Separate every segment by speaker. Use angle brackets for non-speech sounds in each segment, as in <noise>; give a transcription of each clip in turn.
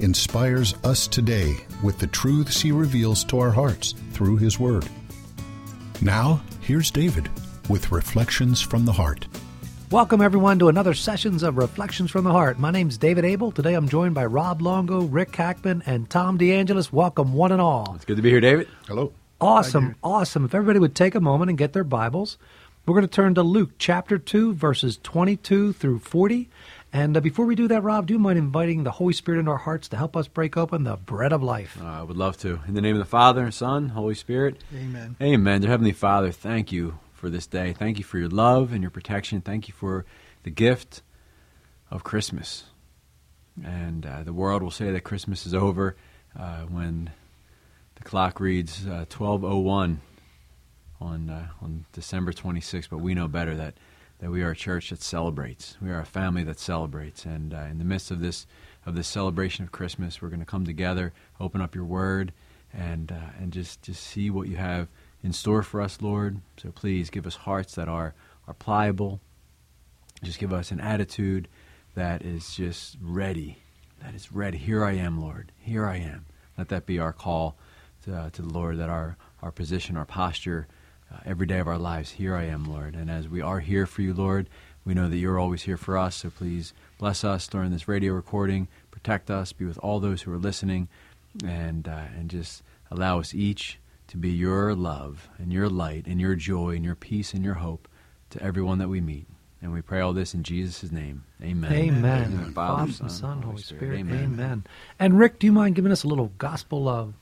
Speaker 1: inspires us today with the truths he reveals to our hearts through his word. Now, here's David with Reflections from the Heart.
Speaker 2: Welcome, everyone, to another sessions of Reflections from the Heart. My name's David Able. Today I'm joined by Rob Longo, Rick Hackman, and Tom DeAngelis. Welcome, one and all.
Speaker 3: It's good to be here, David.
Speaker 1: Hello.
Speaker 2: Awesome, awesome. If everybody would take a moment and get their Bibles, we're going to turn to Luke chapter 2, verses 22 through 40. And uh, before we do that, Rob, do you mind inviting the Holy Spirit into our hearts to help us break open the bread of life?
Speaker 3: Uh, I would love to. In the name of the Father, and Son, Holy Spirit.
Speaker 2: Amen.
Speaker 3: Amen. Dear Heavenly Father, thank you for this day. Thank you for your love and your protection. Thank you for the gift of Christmas. And uh, the world will say that Christmas is over uh, when the clock reads uh, 1201 on, uh, on December 26th, but we know better that that we are a church that celebrates. We are a family that celebrates. And uh, in the midst of this of this celebration of Christmas, we're going to come together, open up your Word, and uh, and just just see what you have in store for us, Lord. So please give us hearts that are are pliable. Just give us an attitude that is just ready. That is ready. Here I am, Lord. Here I am. Let that be our call to, to the Lord. That our our position, our posture uh, every day of our lives. Here I am, Lord. And as we are here for you, Lord, we know that you're always here for us. So please bless us during this radio recording, protect us, be with all those who are listening, and uh, and just allow us each to be your love and your light and your joy and your peace and your hope to everyone that we meet. And we pray all this in Jesus' name. Amen.
Speaker 2: Amen.
Speaker 3: Amen.
Speaker 2: Father, Son, Son, Holy Spirit. Amen. Amen. And Rick, do you mind giving us a little gospel love?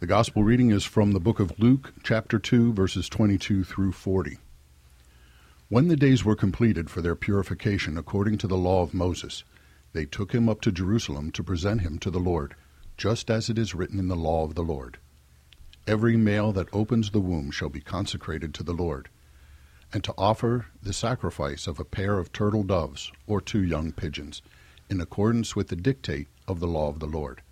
Speaker 1: The gospel reading is from the book of Luke, chapter 2, verses 22 through 40. When the days were completed for their purification according to the law of Moses, they took him up to Jerusalem to present him to the Lord, just as it is written in the law of the Lord. Every male that opens the womb shall be consecrated to the Lord, and to offer the sacrifice of a pair of turtle doves or two young pigeons, in accordance with the dictate of the law of the Lord.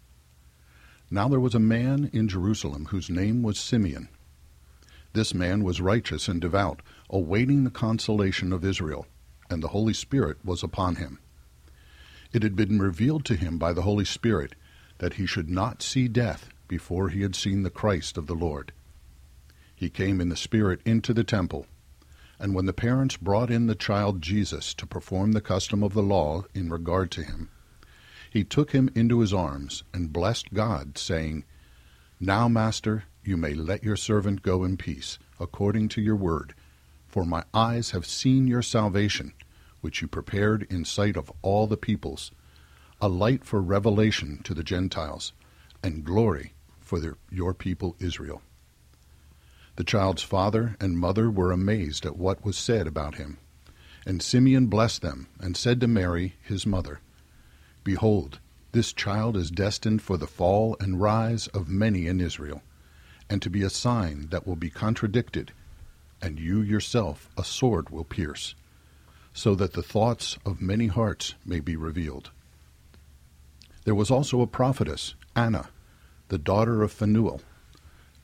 Speaker 1: Now there was a man in Jerusalem whose name was Simeon. This man was righteous and devout, awaiting the consolation of Israel, and the Holy Spirit was upon him. It had been revealed to him by the Holy Spirit that he should not see death before he had seen the Christ of the Lord. He came in the Spirit into the temple, and when the parents brought in the child Jesus to perform the custom of the law in regard to him, he took him into his arms and blessed God, saying, Now, Master, you may let your servant go in peace, according to your word. For my eyes have seen your salvation, which you prepared in sight of all the peoples, a light for revelation to the Gentiles, and glory for the, your people Israel. The child's father and mother were amazed at what was said about him. And Simeon blessed them, and said to Mary, his mother, Behold, this child is destined for the fall and rise of many in Israel, and to be a sign that will be contradicted, and you yourself a sword will pierce, so that the thoughts of many hearts may be revealed. There was also a prophetess, Anna, the daughter of Phanuel,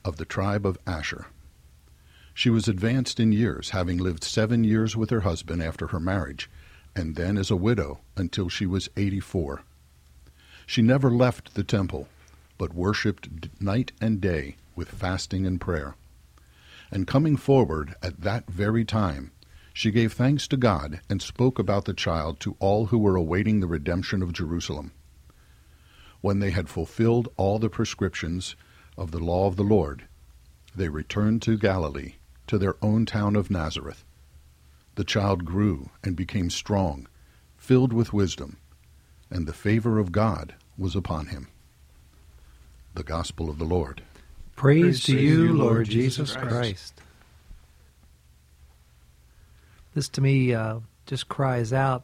Speaker 1: of the tribe of Asher. She was advanced in years, having lived seven years with her husband after her marriage, and then as a widow until she was 84. She never left the temple, but worshipped night and day with fasting and prayer. And coming forward at that very time, she gave thanks to God and spoke about the child to all who were awaiting the redemption of Jerusalem. When they had fulfilled all the prescriptions of the law of the Lord, they returned to Galilee, to their own town of Nazareth. The child grew and became strong, filled with wisdom, and the favor of God was upon him. The Gospel of the Lord.
Speaker 2: Praise, Praise to you, Lord Jesus Christ. Christ. This to me uh, just cries out.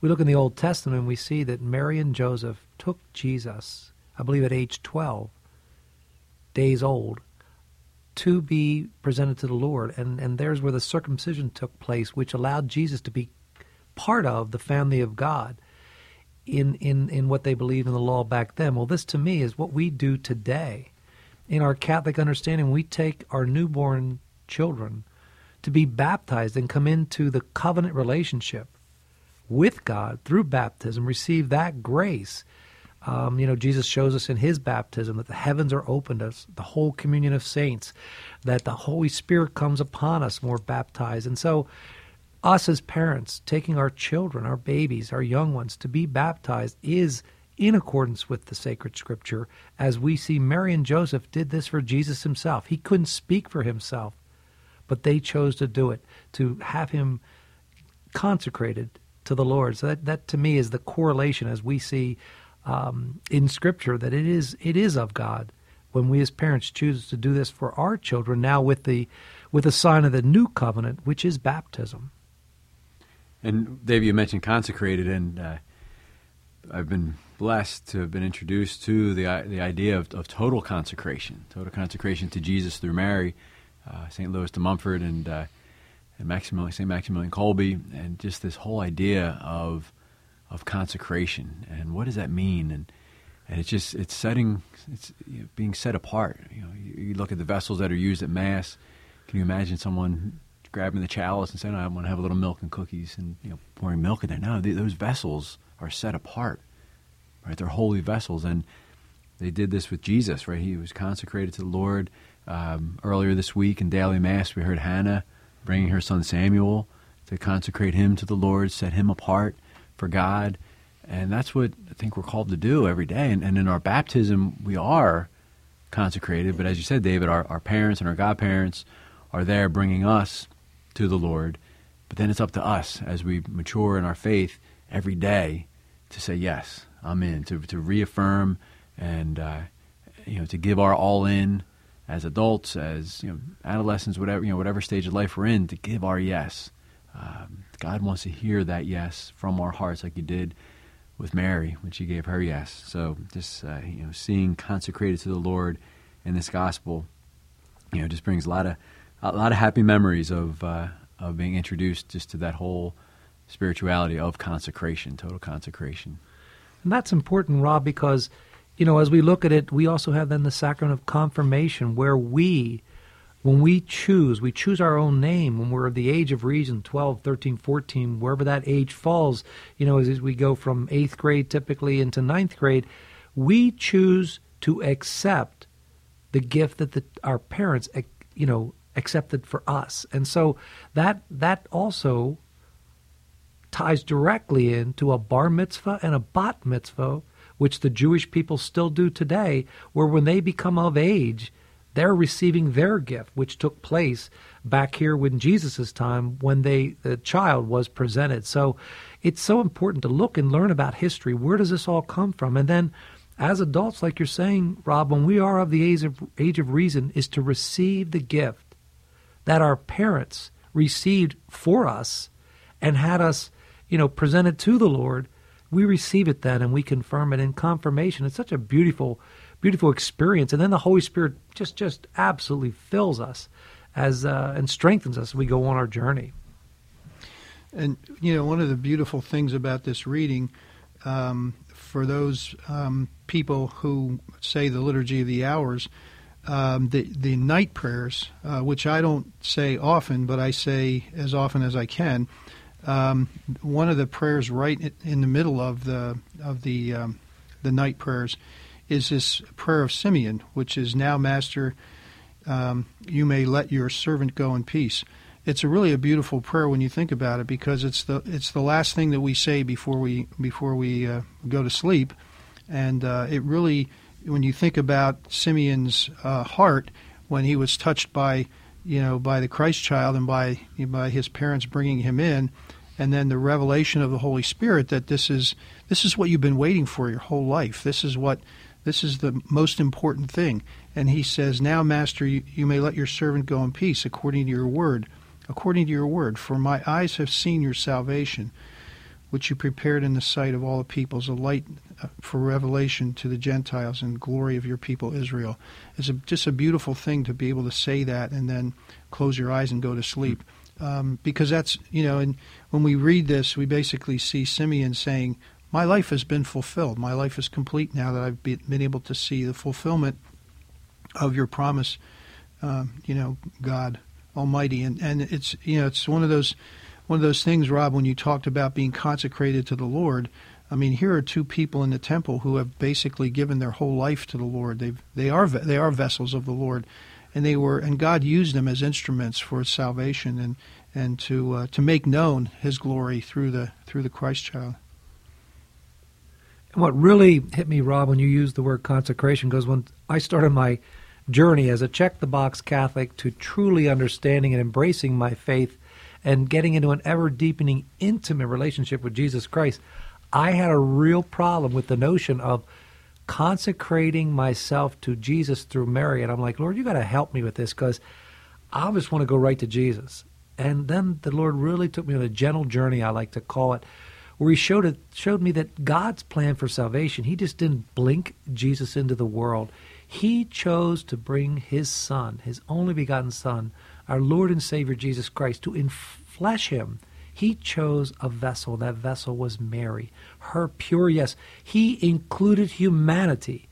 Speaker 2: We look in the Old Testament and we see that Mary and Joseph took Jesus I believe at age 12 days old, to be presented to the Lord. And, and there's where the circumcision took place, which allowed Jesus to be part of the family of God in, in, in what they believed in the law back then. Well, this to me is what we do today. In our Catholic understanding, we take our newborn children to be baptized and come into the covenant relationship with God through baptism, receive that grace. Um, you know, Jesus shows us in his baptism that the heavens are opened us, the whole communion of saints, that the Holy Spirit comes upon us when we're baptized. And so, us as parents, taking our children, our babies, our young ones to be baptized is in accordance with the sacred scripture, as we see Mary and Joseph did this for Jesus himself. He couldn't speak for himself, but they chose to do it, to have him consecrated to the Lord. So that, that to me is the correlation as we see um, in Scripture that it is it is of God when we as parents choose to do this for our children now with the with the sign of the new covenant, which is baptism.
Speaker 3: And Dave, you mentioned consecrated, and uh, I've been blessed to have been introduced to the the idea of, of total consecration, total consecration to Jesus through Mary, uh, St. Louis de Montfort, and uh, and Maximilian, St. Maximilian Kolbe, and just this whole idea of of consecration and what does that mean and and it's just it's setting it's you know, being set apart. You know, you, you, look at the vessels that are used at mass. Can you imagine someone grabbing the chalice and saying, "I want to have a little milk and cookies," and you know, pouring milk in there? No, those vessels are set apart, right? They're holy vessels, and they did this with Jesus, right? He was consecrated to the Lord. Um, earlier this week in daily mass, we heard Hannah bringing her son Samuel to consecrate him to the Lord, set him apart for God. And that's what I think we're called to do every day. And, and in our baptism, we are consecrated. But as you said, David, our, our parents and our godparents are there bringing us to the Lord. But then it's up to us as we mature in our faith every day to say, yes, I'm in, to, to reaffirm and, uh, you know, to give our all in as adults, as you know, adolescents, whatever you know, whatever stage of life we're in, to give our yes. Um, God wants to hear that yes from our hearts, like He did with Mary when she gave her yes. So just uh, you know, seeing consecrated to the Lord in this gospel, you know, just brings a lot of a lot of happy memories of uh, of being introduced just to that whole spirituality of consecration, total consecration.
Speaker 2: And that's important, Rob, because you know, as we look at it, we also have then the sacrament of confirmation where we, when we choose, we choose our own name when we're of the age of reason, 12, 13, 14, wherever that age falls, you know, as, as we go from eighth grade typically into ninth grade, we choose to accept the gift that the, our parents, you know, accepted for us. And so that that also ties directly into a bar mitzvah and a bat mitzvah which the Jewish people still do today, where when they become of age, they're receiving their gift, which took place back here when Jesus' time when they the child was presented. So it's so important to look and learn about history. Where does this all come from? And then as adults, like you're saying, Rob, when we are of the age of age of reason, is to receive the gift that our parents received for us and had us, you know, presented to the Lord we receive it then and we confirm it in confirmation. It's such a beautiful, beautiful experience. And then the Holy Spirit just, just absolutely fills us as uh, and strengthens us as we go on our journey.
Speaker 4: And you know, one of the beautiful things about this reading, um, for those um, people who say the liturgy of the hours, um, the the night prayers, uh, which I don't say often, but I say as often as I can um, one of the prayers right in the middle of the of the um, the night prayers is this prayer of Simeon, which is now, Master, um, you may let your servant go in peace. It's a really a beautiful prayer when you think about it, because it's the it's the last thing that we say before we before we uh, go to sleep, and uh, it really, when you think about Simeon's uh, heart when he was touched by you know, by the Christ child and by by his parents bringing him in, and then the revelation of the Holy Spirit that this is this is what you've been waiting for your whole life. This is what this is the most important thing. And he says, "Now, Master, you, you may let your servant go in peace, according to your word, according to your word. For my eyes have seen your salvation." which you prepared in the sight of all the peoples, a light uh, for revelation to the Gentiles and glory of your people Israel. It's a, just a beautiful thing to be able to say that and then close your eyes and go to sleep. Um, because that's, you know, and when we read this, we basically see Simeon saying, My life has been fulfilled. My life is complete now that I've been able to see the fulfillment of your promise, um, you know, God Almighty. And, and it's, you know, it's one of those one of those things, Rob, when you talked about being consecrated to the Lord. I mean, here are two people in the temple who have basically given their whole life to the Lord. They they are they are vessels of the Lord, and they were and God used them as instruments for salvation and and to uh, to make known His glory through the through the Christ child.
Speaker 2: And what really hit me, Rob, when you used the word consecration, goes when I started my journey as a check the box Catholic to truly understanding and embracing my faith and getting into an ever deepening, intimate relationship with Jesus Christ, I had a real problem with the notion of consecrating myself to Jesus through Mary. And I'm like, Lord, you got to help me with this because I just want to go right to Jesus. And then the Lord really took me on a gentle journey, I like to call it, where He showed it showed me that God's plan for salvation. He just didn't blink Jesus into the world. He chose to bring His Son, His only begotten Son, our Lord and Savior Jesus Christ, to enflesh him. He chose a vessel. That vessel was Mary. Her pure yes. He included humanity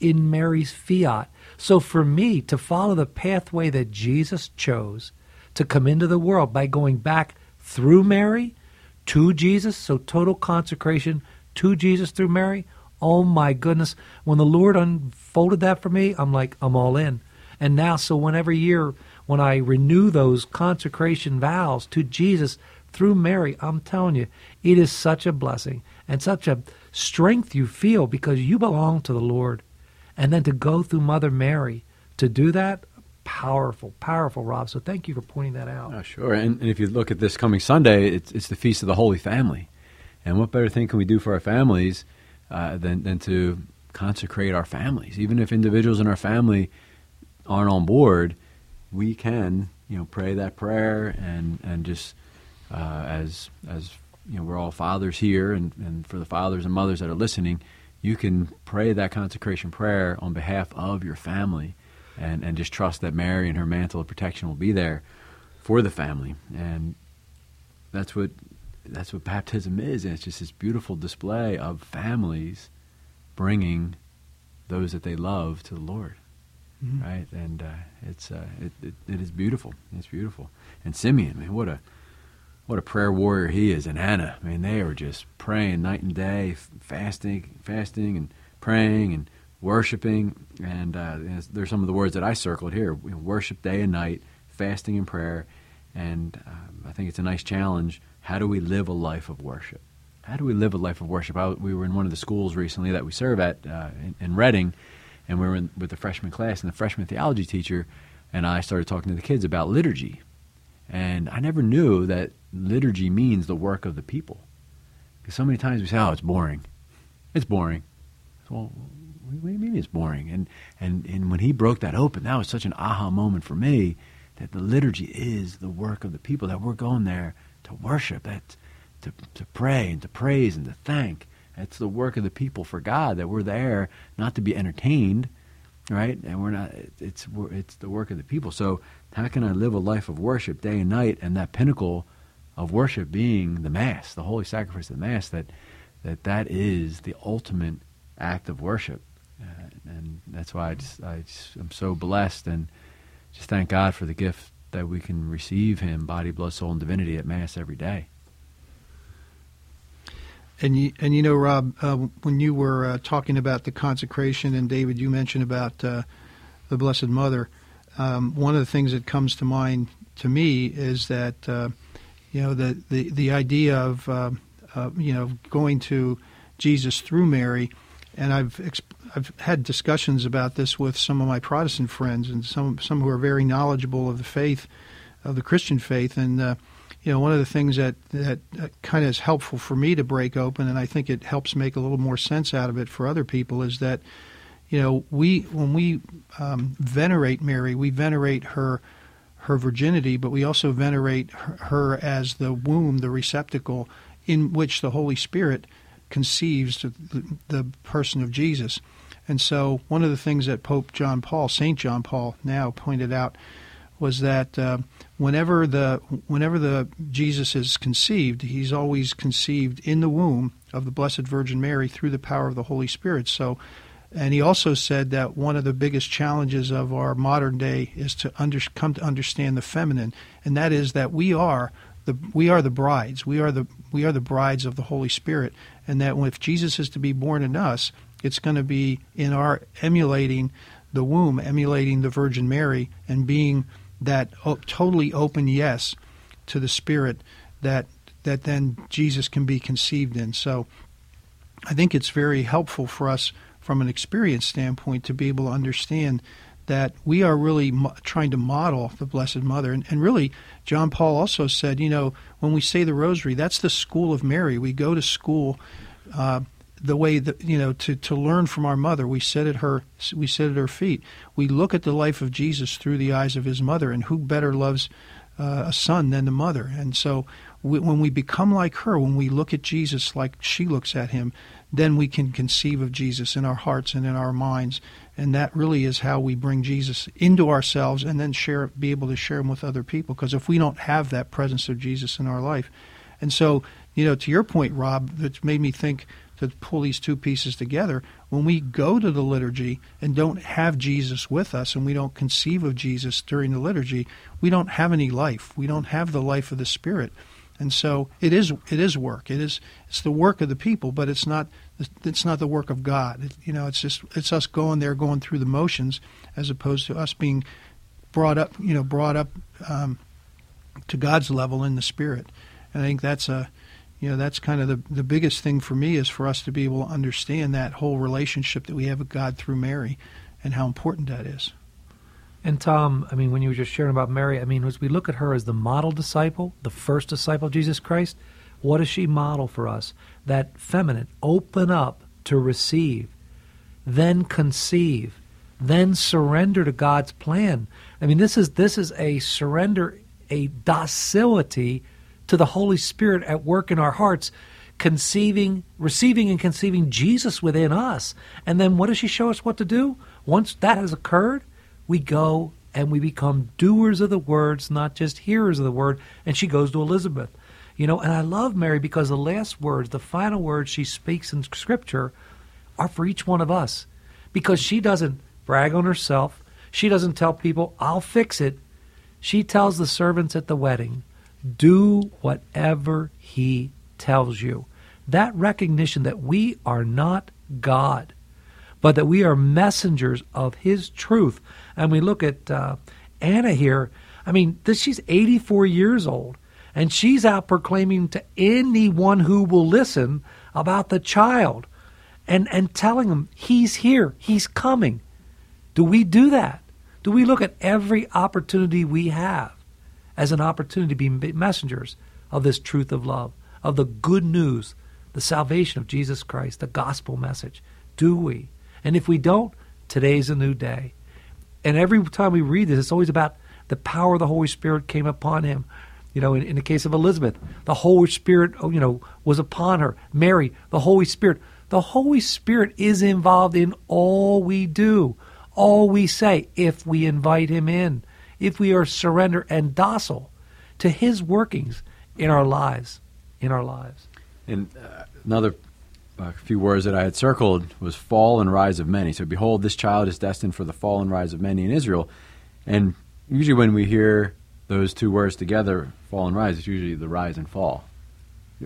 Speaker 2: in Mary's fiat. So for me to follow the pathway that Jesus chose to come into the world by going back through Mary to Jesus, so total consecration to Jesus through Mary, oh my goodness. When the Lord unfolded that for me, I'm like, I'm all in. And now, so whenever year when I renew those consecration vows to Jesus through Mary, I'm telling you, it is such a blessing and such a strength you feel because you belong to the Lord. And then to go through Mother Mary to do that, powerful, powerful, Rob. So thank you for pointing that out.
Speaker 3: Oh, sure. And, and if you look at this coming Sunday, it's, it's the Feast of the Holy Family. And what better thing can we do for our families uh, than, than to consecrate our families? Even if individuals in our family aren't on board, we can, you know, pray that prayer and and just uh, as as you know, we're all fathers here, and and for the fathers and mothers that are listening, you can pray that consecration prayer on behalf of your family, and and just trust that Mary and her mantle of protection will be there for the family, and that's what that's what baptism is. And it's just this beautiful display of families bringing those that they love to the Lord mm-hmm. right? And uh, it's uh, it, it, it is beautiful. It's beautiful. And Simeon, man, what a what a prayer warrior he is, and Anna, man, they are just praying night and day, fasting, fasting, and praying and worshiping. And uh, there's some of the words that I circled here: worship day and night, fasting and prayer. And um, I think it's a nice challenge. How do we live a life of worship? How do we live a life of worship? I, we were in one of the schools recently that we serve at uh, in, in Reading, and we were in, with the freshman class, and the freshman theology teacher and I started talking to the kids about liturgy. And I never knew that liturgy means the work of the people. Because so many times we say, oh, it's boring. It's boring. Well, what do you mean it's boring? And, and, and when he broke that open, that was such an aha moment for me that the liturgy is the work of the people, that we're going there to worship, that, to, to pray and to praise and to thank. It's the work of the people for God that we're there not to be entertained, right? And we're not. It's it's the work of the people. So how can I live a life of worship day and night, and that pinnacle of worship being the Mass, the holy sacrifice of the Mass? That that that is the ultimate act of worship, uh, and that's why I just I just, I'm so blessed and just thank God for the gift that we can receive Him, body, blood, soul, and divinity at Mass every day.
Speaker 4: And you, and you know, Rob, uh, when you were uh, talking about the consecration, and David, you mentioned about uh, the Blessed Mother. Um, one of the things that comes to mind to me is that uh, you know the the, the idea of uh, uh, you know going to Jesus through Mary, and I've exp- I've had discussions about this with some of my Protestant friends and some some who are very knowledgeable of the faith, of the Christian faith, and you know, one of the things that that kind of is helpful for me to break open, and I think it helps make a little more sense out of it for other people, is that you know we when we um, venerate Mary, we venerate her her virginity, but we also venerate her, her as the womb, the receptacle in which the Holy Spirit conceives the, the person of Jesus. And so, one of the things that Pope John Paul, Saint John Paul, now pointed out was that uh, whenever the whenever the Jesus is conceived, he's always conceived in the womb of the Blessed Virgin Mary through the power of the Holy Spirit. So, and he also said that one of the biggest challenges of our modern day is to under, come to understand the feminine, and that is that we are the we are the brides, we are the we are the brides of the Holy Spirit, and that if Jesus is to be born in us, it's going to be in our emulating the womb, emulating the Virgin Mary, and being that totally open yes to the Spirit that that then Jesus can be conceived in. So I think it's very helpful for us from an experience standpoint to be able to understand that we are really mo- trying to model the Blessed Mother. And, and, really, John Paul also said, you know, when we say the Rosary, that's the school of Mary. We go to school. Uh, the way that you know to, to learn from our mother we sit at her we sit at her feet. We look at the life of jesus through the eyes of his mother and who better loves uh, a son than the mother? And so we, when we become like her when we look at jesus like she looks at him then we can conceive of jesus in our hearts and in our minds. And that really is how we bring jesus into ourselves and then share be able to share him with other people. Because if we don't have that presence of jesus in our life and so you know to your point rob that made me think to pull these two pieces together. When we go to the liturgy and don't have Jesus with us and we don't conceive of Jesus during the liturgy, we don't have any life. We don't have the life of the Spirit. And so it is it is work. It is it's the work of the people, but it's not it's not the work of God. It, you know, it's just it's us going there, going through the motions, as opposed to us being brought up. You know, brought up um, to God's level in the Spirit. And I think that's a you know that's kind of the the biggest thing for me is for us to be able to understand that whole relationship that we have with God through Mary and how important that is.
Speaker 2: And Tom, I mean, when you were just sharing about Mary, I mean, as we look at her as the model disciple, the first disciple of Jesus Christ, what does she model for us? That feminine, open up to receive, then conceive, then surrender to God's plan. I mean, this is this is a surrender, a docility to the Holy Spirit at work in our hearts, conceiving, receiving and conceiving Jesus within us. And then what does she show us what to do? Once that has occurred, we go and we become doers of the words, not just hearers of the word. And she goes to Elizabeth. You know, and I love Mary because the last words, the final words she speaks in Scripture are for each one of us. Because she doesn't brag on herself. She doesn't tell people, I'll fix it. She tells the servants at the wedding, do whatever He tells you. That recognition that we are not God, but that we are messengers of His truth. And we look at uh, Anna here. I mean, this, she's 84 years old, and she's out proclaiming to anyone who will listen about the child and, and telling them, He's here, He's coming. Do we do that? Do we look at every opportunity we have as an opportunity to be messengers of this truth of love, of the good news, the salvation of Jesus Christ, the gospel message? Do we? And if we don't, today's a new day. And every time we read this, it's always about the power of the Holy Spirit came upon him. You know, in, in the case of Elizabeth, the Holy Spirit, oh, you know, was upon her. Mary, the Holy Spirit. The Holy Spirit is involved in all we do, all we say, if we invite him in if we are surrender and docile to His workings in our lives. In our lives.
Speaker 3: And uh, another uh, few words that I had circled was fall and rise of many. So, behold, this child is destined for the fall and rise of many in Israel. And usually, when we hear those two words together, fall and rise, it's usually the rise and fall.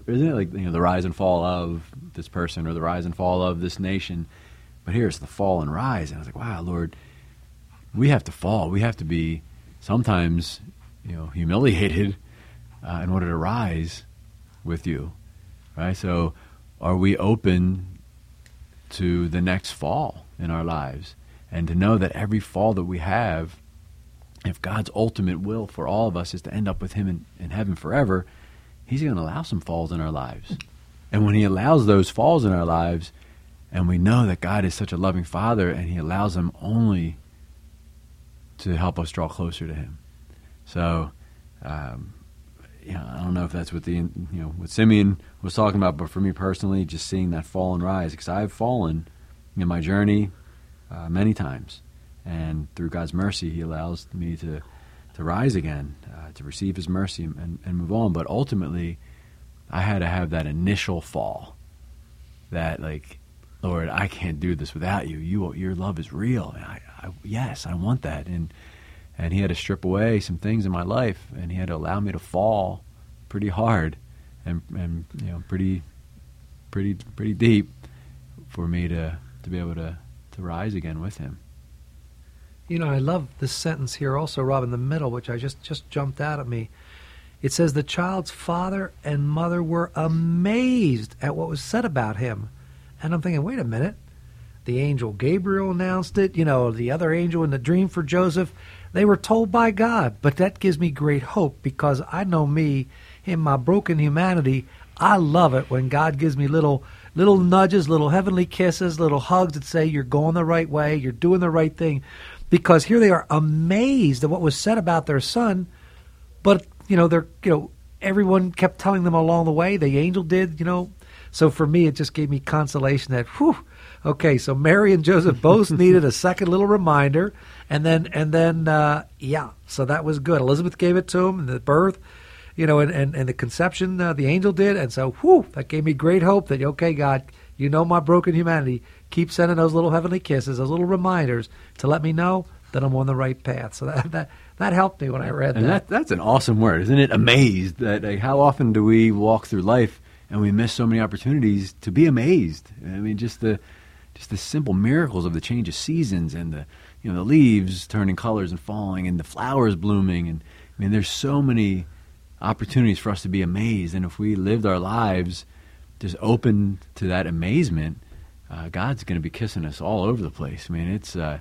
Speaker 3: Isn't it like you know the rise and fall of this person or the rise and fall of this nation? But here it's the fall and rise, and I was like, wow, Lord, we have to fall. We have to be sometimes, you know, humiliated uh, in order to rise with you, right? So, are we open to the next fall in our lives, and to know that every fall that we have, if God's ultimate will for all of us is to end up with Him in, in heaven forever, He's going to allow some falls in our lives, and when He allows those falls in our lives, and we know that God is such a loving Father, and He allows them only to help us draw closer to Him. So, um, know, I don't know if that's what the you know what Simeon was talking about, but for me personally, just seeing that fall and rise because I've fallen in my journey uh, many times, and through God's mercy, He allows me to to rise again, uh, to receive His mercy and, and move on. But ultimately, I had to have that initial fall, that like, Lord, I can't do this without you. You, your love is real. I, I, yes, I want that, and and He had to strip away some things in my life, and He had to allow me to fall pretty hard, and and you know pretty, pretty pretty deep, for me to to be able to to rise again with Him.
Speaker 2: You know, I love this sentence here also, Rob, in the middle, which I just, just jumped out at me. It says, The child's father and mother were amazed at what was said about him. And I'm thinking, wait a minute. The angel Gabriel announced it, you know, the other angel in the dream for Joseph. They were told by God. But that gives me great hope because I know me in my broken humanity. I love it when God gives me little little nudges, little heavenly kisses, little hugs that say you're going the right way, you're doing the right thing because here they are amazed at what was said about their son, but you know they're you know everyone kept telling them along the way. The angel did, you know. So for me, it just gave me consolation that whew, okay, so Mary and Joseph both <laughs> needed a second little reminder, and then and then uh, yeah, so that was good. Elizabeth gave it to him, and the birth, you know, and and, and the conception, uh, the angel did, and so whew, that gave me great hope that okay, God, you know my broken humanity keep sending those little heavenly kisses, those little reminders to let me know that I'm on the right path. So that that, that helped me when I read
Speaker 3: and
Speaker 2: that.
Speaker 3: that. That's an awesome word, isn't it? Amazed that like, how often do we walk through life and we miss so many opportunities to be amazed? I mean, just the just the simple miracles of the change of seasons and the you know the leaves turning colors and falling and the flowers blooming and I mean there's so many opportunities for us to be amazed and if we lived our lives just open to that amazement uh, God's going to be kissing us all over the place. I mean, it's uh,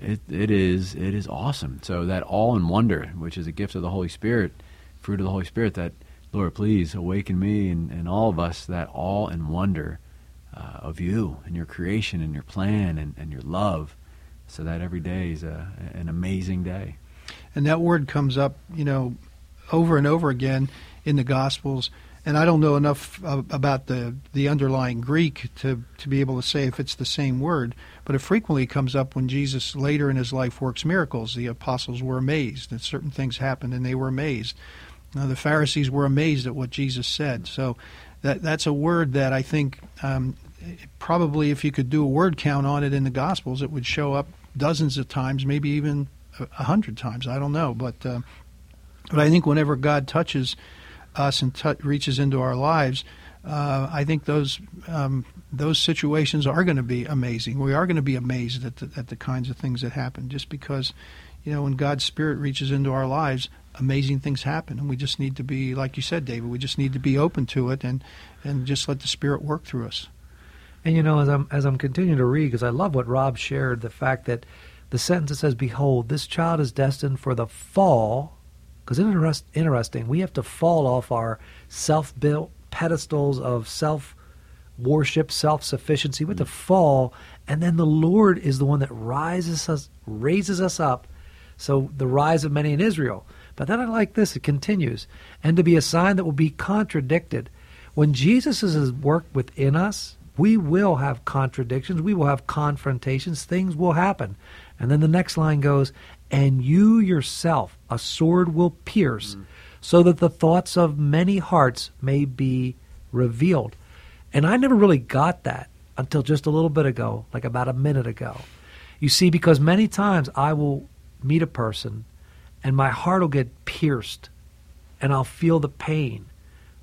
Speaker 3: it it is it is awesome. So that awe and wonder, which is a gift of the Holy Spirit, fruit of the Holy Spirit, that Lord, please awaken me and, and all of us that awe and wonder uh, of you and your creation and your plan and, and your love, so that every day is a, an amazing day.
Speaker 4: And that word comes up, you know, over and over again in the Gospels and I don't know enough about the, the underlying Greek to, to be able to say if it's the same word, but it frequently comes up when Jesus later in his life works miracles. The apostles were amazed that certain things happened, and they were amazed. Now, the Pharisees were amazed at what Jesus said. So that that's a word that I think um, probably if you could do a word count on it in the Gospels, it would show up dozens of times, maybe even a hundred times. I don't know, but uh, but I think whenever God touches us and t- reaches into our lives, uh, I think those um, those situations are going to be amazing. We are going to be amazed at the, at the kinds of things that happen, just because, you know, when God's Spirit reaches into our lives, amazing things happen, and we just need to be, like you said, David, we just need to be open to it and and just let the Spirit work through us.
Speaker 2: And you know, as I'm as I'm continuing to read, because I love what Rob shared, the fact that the sentence that says, "Behold, this child is destined for the fall because it's interesting, we have to fall off our self built pedestals of self worship, self sufficiency. We have to fall, and then the Lord is the one that rises us, raises us up. So the rise of many in Israel. But then I like this, it continues, and to be a sign that will be contradicted. When Jesus is at work within us, we will have contradictions, we will have confrontations, things will happen. And then the next line goes, and you yourself a sword will pierce, mm. so that the thoughts of many hearts may be revealed. And I never really got that until just a little bit ago, like about a minute ago. You see, because many times I will meet a person and my heart will get pierced and I'll feel the pain.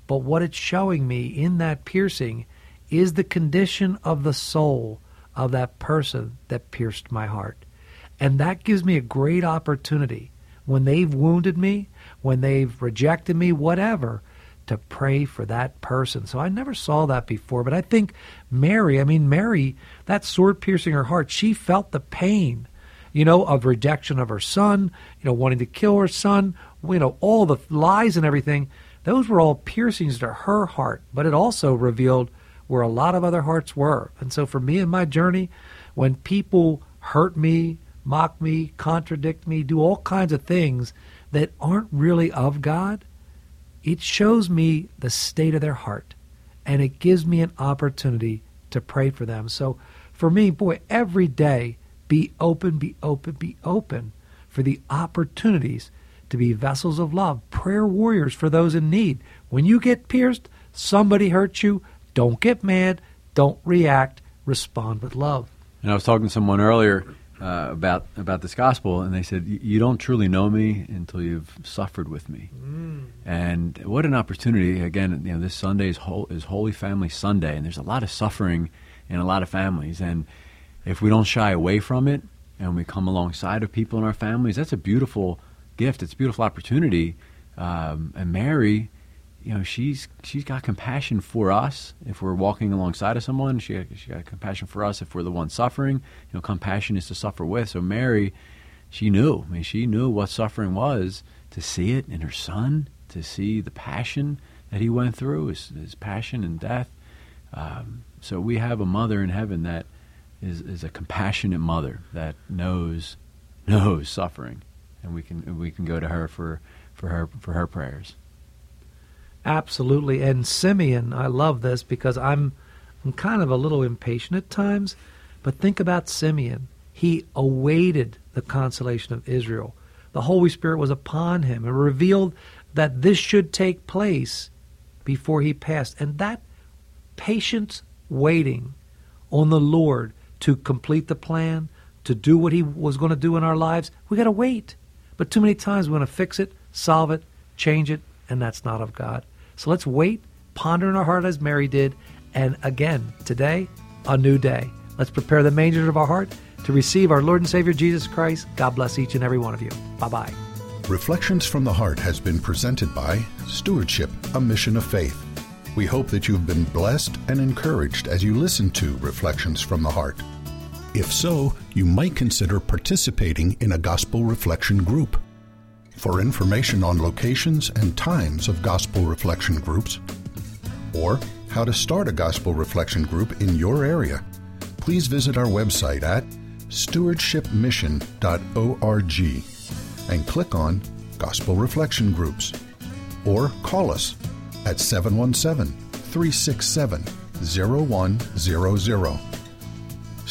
Speaker 2: But what it's showing me in that piercing is the condition of the soul of that person that pierced my heart. And that gives me a great opportunity when they've wounded me, when they've rejected me, whatever, to pray for that person. So I never saw that before. But I think Mary, I mean, Mary, that sword piercing her heart, she felt the pain, you know, of rejection of her son, you know, wanting to kill her son, you know, all the lies and everything. Those were all piercings to her heart. But it also revealed where a lot of other hearts were. And so for me in my journey, when people hurt me, mock me, contradict me, do all kinds of things that aren't really of God, it shows me the state of their heart and it gives me an opportunity to pray for them. So for me, boy, every day, be open, be open, be open for the opportunities to be vessels of love, prayer warriors for those in need. When you get pierced, somebody hurts you, don't get mad, don't react, respond with love.
Speaker 3: And I was talking to someone earlier uh, about about this gospel, and they said, "You don't truly know me until you've suffered with me." Mm. And what an opportunity! Again, you know, this Sunday is, Hol- is Holy Family Sunday, and there's a lot of suffering in a lot of families. And if we don't shy away from it, and we come alongside of people in our families, that's a beautiful gift. It's a beautiful opportunity. Um, and Mary you know she's she's got compassion for us. If we're walking alongside of someone she she got compassion for us. If we're the one suffering you know compassion is to suffer with. So mary she knew. I mean she knew what suffering was. To see it in her son to see the passion that he went through his, his passion and death. Um, so we have a mother in heaven that is, is a compassionate mother that knows knows suffering and we can we can go to her for for her for her prayers
Speaker 2: Absolutely. And Simeon, I love this because I'm I'm kind of a little impatient at times, but think about Simeon. He awaited the consolation of Israel. The Holy Spirit was upon him and revealed that this should take place before he passed. And that patience waiting on the Lord to complete the plan, to do what he was going to do in our lives, we got to wait. But too many times we want to fix it, solve it, change it, and that's not of God. So let's wait, ponder in our heart as Mary did, and again, today, a new day. Let's prepare the manger of our heart to receive our Lord and Savior Jesus Christ. God bless each and every one of you. Bye bye.
Speaker 1: Reflections from the Heart has been presented by Stewardship, a Mission of Faith. We hope that you've been blessed and encouraged as you listen to Reflections from the Heart. If so, you might consider participating in a gospel reflection group. For information on locations and times of gospel reflection groups, or how to start a gospel reflection group in your area, please visit our website at stewardshipmission.org and click on Gospel Reflection Groups or call us at 717 367 0100.